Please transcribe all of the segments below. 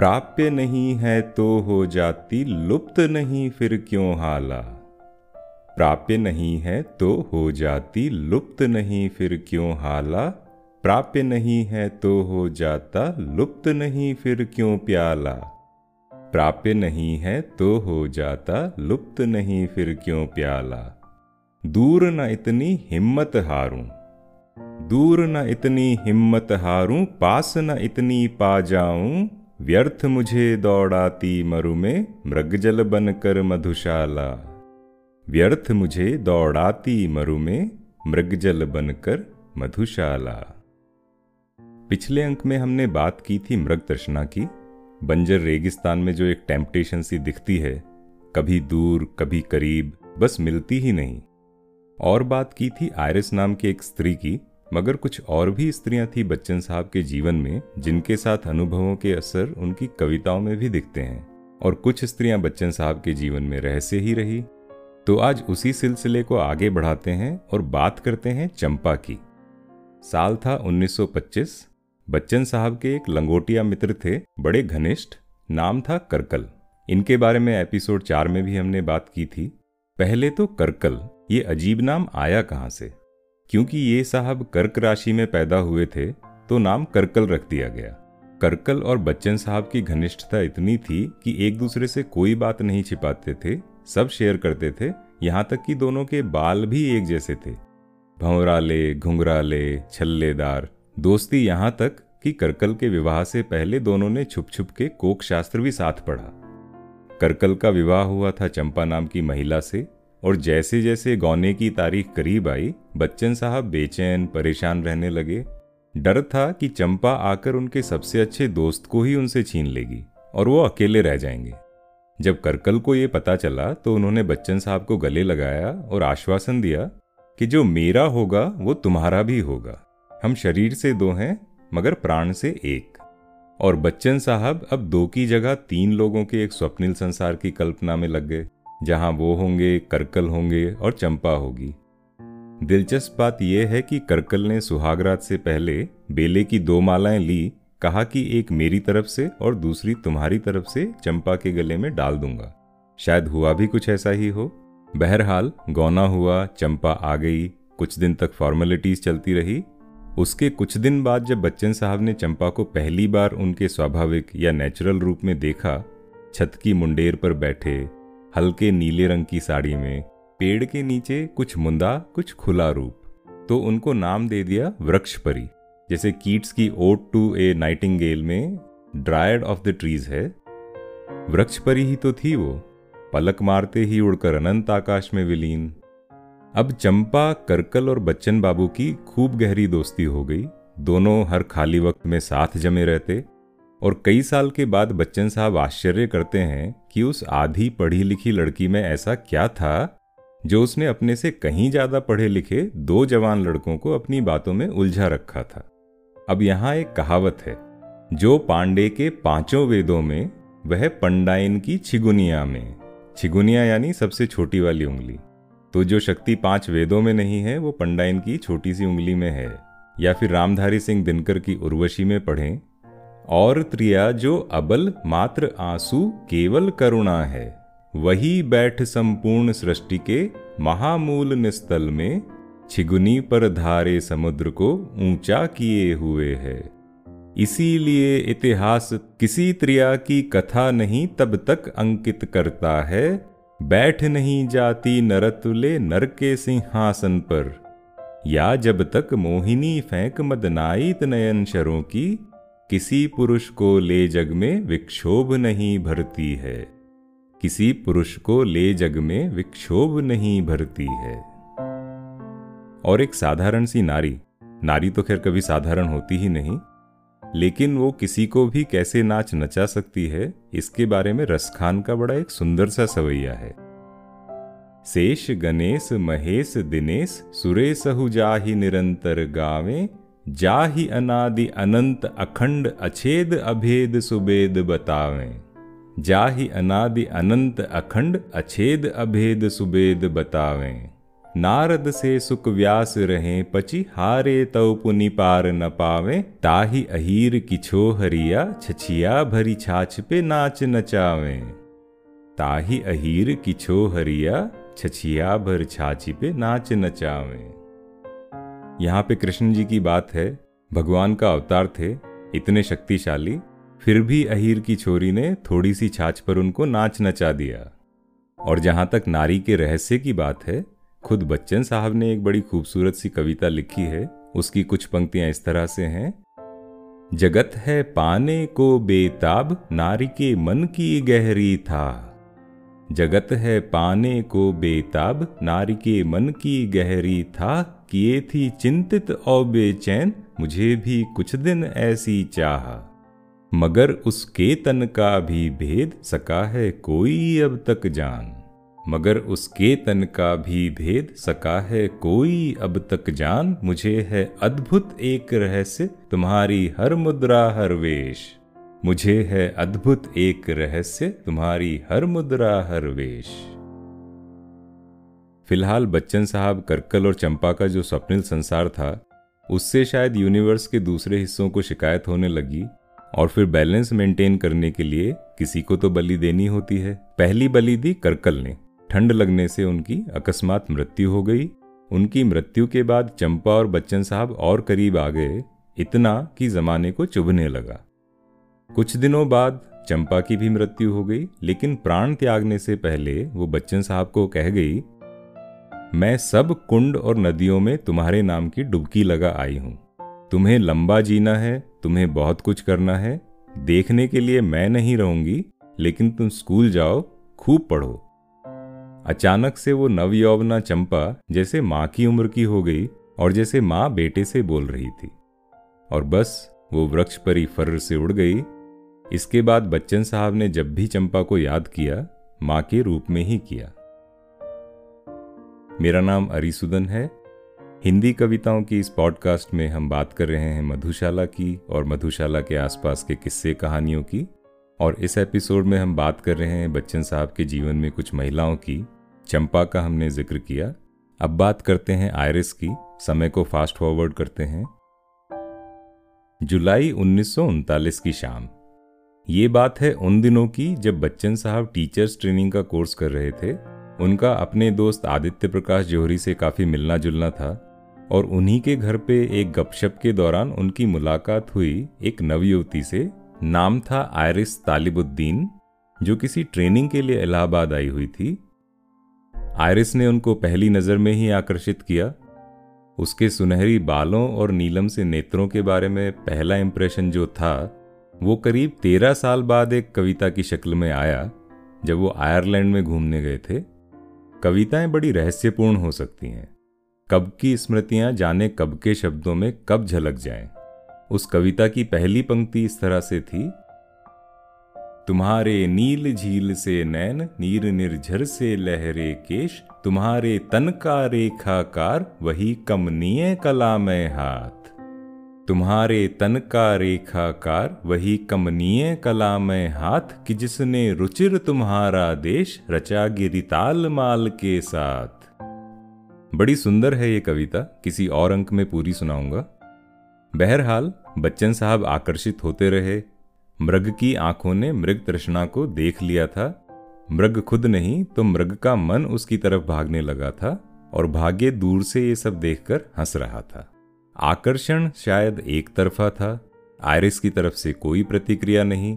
प्राप्य नहीं है तो हो जाती लुप्त नहीं फिर क्यों हाला? प्राप्य नहीं है तो हो जाती लुप्त नहीं फिर क्यों हाला? प्राप्य नहीं है तो हो जाता लुप्त नहीं फिर क्यों प्याला? प्राप्य नहीं है तो हो जाता लुप्त नहीं फिर क्यों प्याला? दूर न इतनी हिम्मत हारूं। दूर न इतनी हिम्मत हारूं, पास न इतनी पा जाऊँ। व्यर्थ मुझे दौड़ाती मरु में मृगजल बनकर मधुशाला। व्यर्थ मुझे दौड़ाती मरु में मृगजल बनकर मधुशाला। पिछले अंक में हमने बात की थी मृग तृष्णा की। बंजर रेगिस्तान में जो एक टेम्पटेशन सी दिखती है, कभी दूर, कभी करीब, बस मिलती ही नहीं। और बात की थी आयरिस नाम की एक स्त्री की मगर कुछ और भी स्त्रियाँ थी बच्चन साहब के जीवन में, जिनके साथ अनुभवों के असर उनकी कविताओं में भी दिखते हैं। और कुछ स्त्रियाँ बच्चन साहब के जीवन में रहस्य ही रही। तो आज उसी सिलसिले को आगे बढ़ाते हैं और बात करते हैं चंपा की। साल था 1925 बच्चन साहब के एक लंगोटिया मित्र थे, बड़े घनिष्ठ। नाम था करकल। इनके बारे में एपिसोड चार में भी हमने बात की थी। पहले तो करकल, ये अजीब नाम आया कहाँ से? क्योंकि ये साहब कर्क राशि में पैदा हुए थे तो नाम करकल रख दिया गया। करकल और बच्चन साहब की घनिष्ठता इतनी थी कि एक दूसरे से कोई बात नहीं छिपाते थे, सब शेयर करते थे, यहाँ तक कि दोनों के बाल भी एक जैसे थे। भंवराले, घुंघराले, छल्लेदार, दोस्ती यहाँ तक कि करकल के विवाह से पहले दोनों ने छुप छुप के कोक शास्त्र भी साथ पढ़ा। करकल का विवाह हुआ था चंपा नाम की महिला से और जैसे जैसे गौने की तारीख करीब आई, बच्चन साहब बेचैन, परेशान रहने लगे। डर था कि चंपा आकर उनके सबसे अच्छे दोस्त को ही उनसे छीन लेगी और वो अकेले रह जाएँगे। जब करकल को ये पता चला तो उन्होंने बच्चन साहब को गले लगाया और आश्वासन दिया कि जो मेरा होगा, वो तुम्हारा भी होगा। हम शरीर से दो हैं, मगर प्राण से एक। और बच्चन साहब अब दो की जगह तीन लोगों के एक स्वप्निल संसार की कल्पना में लग गए। जहाँ वो होंगे, करकल होंगे और चंपा होगी। दिलचस्प बात यह है कि करकल ने सुहागरात से पहले बेले की दो मालाएँ ली, कहा कि एक मेरी तरफ़ से और दूसरी तुम्हारी तरफ़ से चंपा के गले में डाल दूँगा। शायद हुआ भी कुछ ऐसा ही हो। बहरहाल, गौना हुआ, चंपा आ गई, कुछ दिन तक फॉर्मेलिटीज चलती रही। उसके कुछ दिन बाद जब बच्चन साहब ने चंपा को पहली बार उनके स्वाभाविक या नेचुरल रूप में देखा, छत की मुंडेर पर बैठे हल्के नीले रंग की साड़ी में पेड़ के नीचे कुछ मुंदा, कुछ खुला रूप। तो उनको नाम दे दिया वृक्ष परी जैसे कीट्स की ओट टू ए नाइटिंगेल में ड्रायड ऑफ़ द ट्रीज है। वृक्ष परी ही तो थी वो, पलक मारते ही उड़कर अनंत आकाश में विलीन। अब चंपा, करकल और बच्चन बाबू की खूब गहरी दोस्ती हो गई। दोनों हर खाली वक्त में साथ जमे रहते। और कई साल के बाद बच्चन साहब आश्चर्य करते हैं कि उस आधी पढ़ी लिखी लड़की में ऐसा क्या था, जो उसने अपने से कहीं ज़्यादा पढ़े लिखे दो जवान लड़कों को अपनी बातों में उलझा रखा था। अब यहाँ एक कहावत है, जो पांडे के पाँचों वेदों में, वह पंडाइन की छिगुनिया में। छिगुनिया यानी सबसे छोटी वाली उंगली। तो जो शक्ति पाँच वेदों में नहीं है, वो पंडाइन की छोटी सी उंगली में है। या फिर रामधारी सिंह दिनकर की उर्वशी में पढ़ें और त्रिया जो अबल मात्र आँसू केवल करुणा है, वही बैठ संपूर्ण सृष्टि के महामूल निस्तल में छिगुनी पर धारे समुद्र को ऊँचा किए हुए है। इसीलिए इतिहास किसी त्रिया की कथा नहीं तब तक अंकित करता है, बैठ नहीं जाती नरतुले नर के सिंहासन पर। या जब तक मोहिनी फेंक मदनाइत नयन शरों की किसी पुरुष को ले जग में विक्षोभ नहीं भरती है। किसी पुरुष को ले जग में विक्षोभ नहीं भरती है। और एक साधारण सी नारी नारी तो खैर कभी साधारण होती ही नहीं, लेकिन वो किसी को भी कैसे नाच नचा सकती है, इसके बारे में रसखान का बड़ा एक सुंदर सा सवैया है। शेष गणेश महेश दिनेश सुरेशहु जाहि निरंतर गावे जाहि अनादि अनंत अखंड अछेद अभेद सुबेद बतावें। जाहि अनादि अनंत अखंड अछेद अभेद सुबेद बतावें। नारद से सुख व्यास रहे पची हारे तव पुनि पार न पावे। ताही अहीर किछो हरिया, छछिया भरी छाछ पे नाच नचावे। ताही अहीर की छोहरिया छछिया भर छाछी पे नाच नचावे। यहाँ पे कृष्ण जी की बात है, भगवान का अवतार थे, इतने शक्तिशाली, फिर भी अहीर की छोरी ने थोड़ी सी छाछ पर उनको नाच नचा दिया। और जहाँ तक नारी के रहस्य की बात है, खुद बच्चन साहब ने एक बड़ी खूबसूरत सी कविता लिखी है, उसकी कुछ पंक्तियाँ इस तरह से हैं। जगत है पाने को बेताब, नारी के मन की गहरी था। जगत है पाने को बेताब, नारी के मन की गहरी था। किए थी चिंतित और बेचैन, मुझे भी कुछ दिन ऐसी चाह। मगर उसके तन का भी भेद सका है कोई अब तक जान। मगर उसके तन का भी भेद सका है कोई अब तक जान। मुझे है अद्भुत एक रहस्य, तुम्हारी हर मुद्रा, हर वेश। मुझे है अद्भुत एक रहस्य, तुम्हारी हर मुद्रा, हर वेश। फ़िलहाल बच्चन साहब करकल और चंपा का जो स्वप्निल संसार था, उससे शायद यूनिवर्स के दूसरे हिस्सों को शिकायत होने लगी और फिर बैलेंस मेंटेन करने के लिए किसी को तो बलि देनी होती है। पहली बलि दी करकल ने। ठंड लगने से उनकी अकस्मात मृत्यु हो गई। उनकी मृत्यु के बाद चंपा और बच्चन साहब और करीब आ गए, इतना कि जमाने को चुभने लगा। कुछ दिनों बाद चंपा की भी मृत्यु हो गई, लेकिन प्राण त्यागने से पहले वो बच्चन साहब को कह गई मैं सब कुंड और नदियों में तुम्हारे नाम की डुबकी लगा आई हूँ। तुम्हें लंबा जीना है, तुम्हें बहुत कुछ करना है। देखने के लिए मैं नहीं रहूँगी, लेकिन तुम स्कूल जाओ, खूब पढ़ो। अचानक से वो नवयौवना चंपा जैसे माँ की उम्र की हो गई और जैसे माँ बेटे से बोल रही थी। और बस वो वृक्ष पर फर्र से उड़ गई। इसके बाद बच्चन साहब ने जब भी चंपा को याद किया, माँ के रूप में ही किया। मेरा नाम अरिसुदन है। हिंदी कविताओं की इस पॉडकास्ट में हम बात कर रहे हैं मधुशाला की और मधुशाला के आसपास के किस्से कहानियों की। और इस एपिसोड में हम बात कर रहे हैं बच्चन साहब के जीवन में कुछ महिलाओं की। चंपा का हमने ज़िक्र किया। अब बात करते हैं आयरिस की। समय को फास्ट फॉरवर्ड करते हैं। जुलाई उन्नीस सौ उनतालीस की शाम। ये बात है उन दिनों की जब बच्चन साहब टीचर्स ट्रेनिंग का कोर्स कर रहे थे। उनका अपने दोस्त आदित्य प्रकाश जौहरी से काफ़ी मिलना जुलना था और उन्हीं के घर पे एक गपशप के दौरान उनकी मुलाकात हुई एक नवयुवती से, नाम था आयरिस तालिबुद्दीन, जो किसी ट्रेनिंग के लिए इलाहाबाद आई हुई थी। आयरिस ने उनको पहली नज़र में ही आकर्षित किया। उसके सुनहरी बालों और नीलम से नेत्रों के बारे में पहला इंप्रेशन जो था, वो करीब तेरह साल बाद एक कविता की शक्ल में आया, जब वो आयरलैंड में घूमने गए थे। कविताएँ बड़ी रहस्यपूर्ण हो सकती हैं। कब की स्मृतियाँ जाने कब के शब्दों में कब झलक जाएँ। उस कविता की पहली पंक्ति इस तरह से थी। तुम्हारे नील झील से नैन, नीर निर्झर से लहरे केश, तुम्हारे तन का रेखाकार, वही कमनीय कला में हाथ। तुम्हारे तन का रेखाकार वही कमनीय कला में हाथ कि जिसने रुचिर तुम्हारा देश रचा गिरिताल माल के साथ। बड़ी सुंदर है ये कविता, किसी और अंक में पूरी सुनाऊँगा। बहरहाल, बच्चन साहब आकर्षित होते रहे। मृग की आँखों ने मृग तृष्णा को देख लिया था। मृग खुद नहीं तो मृग का मन उसकी तरफ़ भागने लगा था और भाग्य दूर से ये सब देखकर हंस रहा था। आकर्षण शायद एक तरफा था, आयरिस की तरफ़ से कोई प्रतिक्रिया नहीं।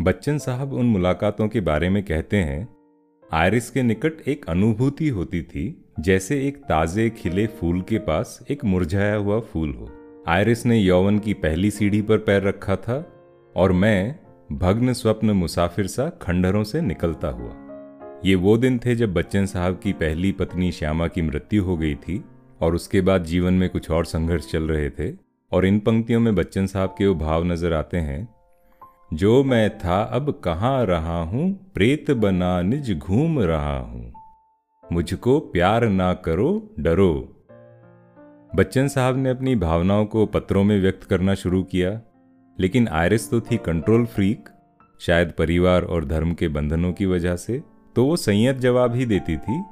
बच्चन साहब उन मुलाकातों के बारे में कहते हैं, आयरिस के निकट एक अनुभूति होती थी, जैसे एक ताजे खिले फूल के पास एक मुरझाया हुआ फूल हो। आयरिस ने यौवन की पहली सीढ़ी पर पैर रखा था और मैं भग्न स्वप्न मुसाफिर सा खंडहरों से निकलता हुआ। ये वो दिन थे जब बच्चन साहब की पहली पत्नी श्यामा की मृत्यु हो गई थी और उसके बाद जीवन में कुछ और संघर्ष चल रहे थे, और इन पंक्तियों में बच्चन साहब के वो भाव नज़र आते हैं, जो मैं था, अब कहाँ रहा हूँ? प्रेत बना, निज घूम रहा हूँ। मुझको प्यार ना करो, डरो। बच्चन साहब ने अपनी भावनाओं को पत्रों में व्यक्त करना शुरू किया, लेकिन आयरिस तो थी कंट्रोल फ्रीक शायद परिवार और धर्म के बंधनों की वजह से तो वो संयत जवाब ही देती थी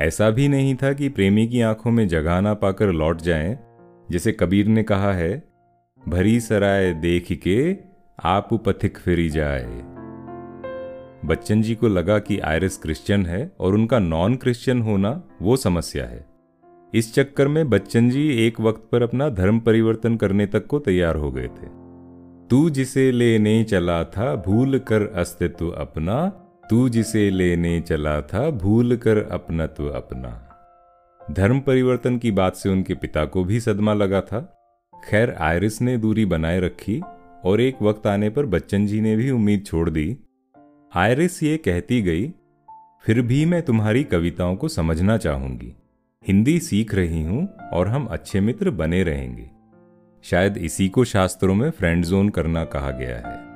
ऐसा भी नहीं था कि प्रेमी की आँखों में जगह ना पाकर लौट जाएँ, जैसे कबीर ने कहा है भरी सराय देख के आप पथिक फिरी जाए। बच्चन जी को लगा कि आयरिस क्रिश्चियन है और उनका नॉन क्रिश्चियन होना वो समस्या है। इस चक्कर में बच्चन जी एक वक्त पर अपना धर्म परिवर्तन करने तक को तैयार हो गए थे। तू जिसे लेने चला था भूल कर अस्तित्व अपना तू जिसे लेने चला था भूल कर अपनत्व अपना। धर्म परिवर्तन की बात से उनके पिता को भी सदमा लगा था। खैर, आयरिस ने दूरी बनाए रखी और एक वक्त आने पर बच्चन जी ने भी उम्मीद छोड़ दी। आयरिस ये कहती गई, फिर भी मैं तुम्हारी कविताओं को समझना चाहूँगी। हिंदी सीख रही हूँ और हम अच्छे मित्र बने रहेंगे। शायद इसी को शास्त्रों में फ्रेंड जोन करना कहा गया है।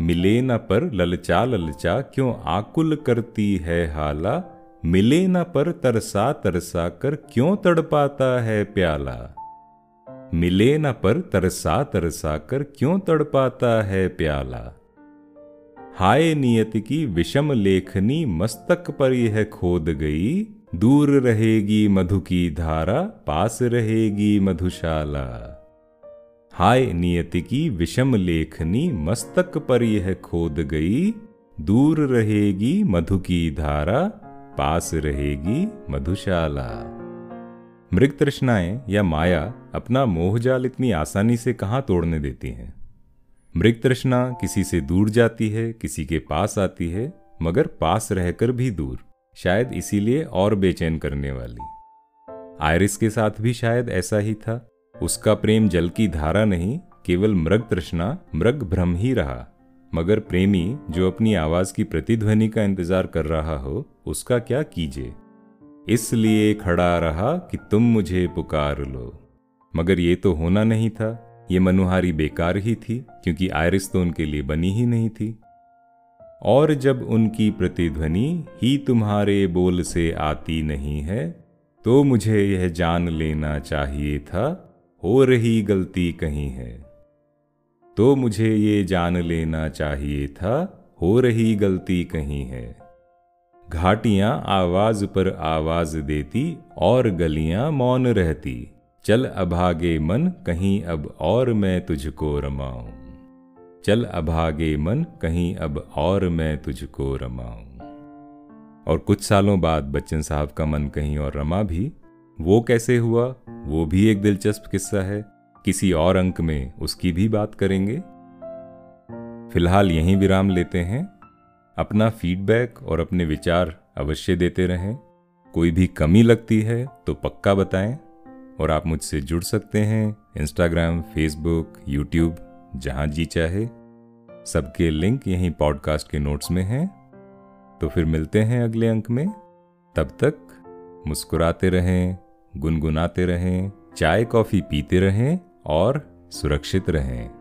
मिले न पर ललचा ललचा क्यों आकुल करती है हाला? मिले न पर तरसा तरसा कर क्यों तड़पाता है प्याला? मिले न पर तरसा तरसा कर क्यों तड़पाता है प्याला? हाय नियत की विषम लेखनी मस्तक पर यह खोद गई। दूर रहेगी मधु की धारा, पास रहेगी मधुशाला। हाय नियति की विषम लेखनी मस्तक पर यह खोद गई। दूर रहेगी मधु की धारा, पास रहेगी मधुशाला। मृग तृष्णाएँ या माया अपना मोहजाल इतनी आसानी से कहाँ तोड़ने देती हैं? मृग तृष्णा किसी से दूर जाती है, किसी के पास आती है, मगर पास रहकर भी दूर, शायद इसीलिए और बेचैन करने वाली। आयरिस के साथ भी शायद ऐसा ही था। उसका प्रेम जल की धारा नहीं, केवल मृग तृष्णा, मृग भ्रम ही रहा। मगर प्रेमी, जो अपनी आवाज़ की प्रतिध्वनि का इंतज़ार कर रहा हो, उसका क्या कीजिए? इसलिए खड़ा रहा कि तुम मुझे पुकार लो। मगर ये तो होना नहीं था। ये मनुहारी बेकार ही थी, क्योंकि आयरिस तो उनके लिए बनी ही नहीं थी। और जब उनकी प्रतिध्वनि ही तुम्हारे बोल से आती नहीं है तो मुझे यह जान लेना चाहिए था हो रही गलती कहीं है। तो मुझे ये जान लेना चाहिए था हो रही गलती कहीं है। घाटियाँ आवाज़ पर आवाज़ देती, और गलियाँ मौन रहती। चल अभागे मन, कहीं अब और मैं तुझको रमाऊं। चल अभागे मन, कहीं अब और मैं तुझको रमाऊं। और कुछ सालों बाद बच्चन साहब का मन कहीं और रमा भी। वो कैसे हुआ, वो भी एक दिलचस्प किस्सा है। किसी और अंक में उसकी भी बात करेंगे। फ़िलहाल यहीं विराम लेते हैं। अपना फीडबैक और अपने विचार अवश्य देते रहें। कोई भी कमी लगती है तो पक्का बताएँ। और आप मुझसे जुड़ सकते हैं इंस्टाग्राम फेसबुक यूट्यूब जहाँ जी चाहे। सबके लिंक यहीं पॉडकास्ट के नोट्स में हैं। तो फिर मिलते हैं अगले अंक में। तब तक मुस्कुराते रहें। गुनगुनाते रहें चाय कॉफ़ी पीते रहें और सुरक्षित रहें।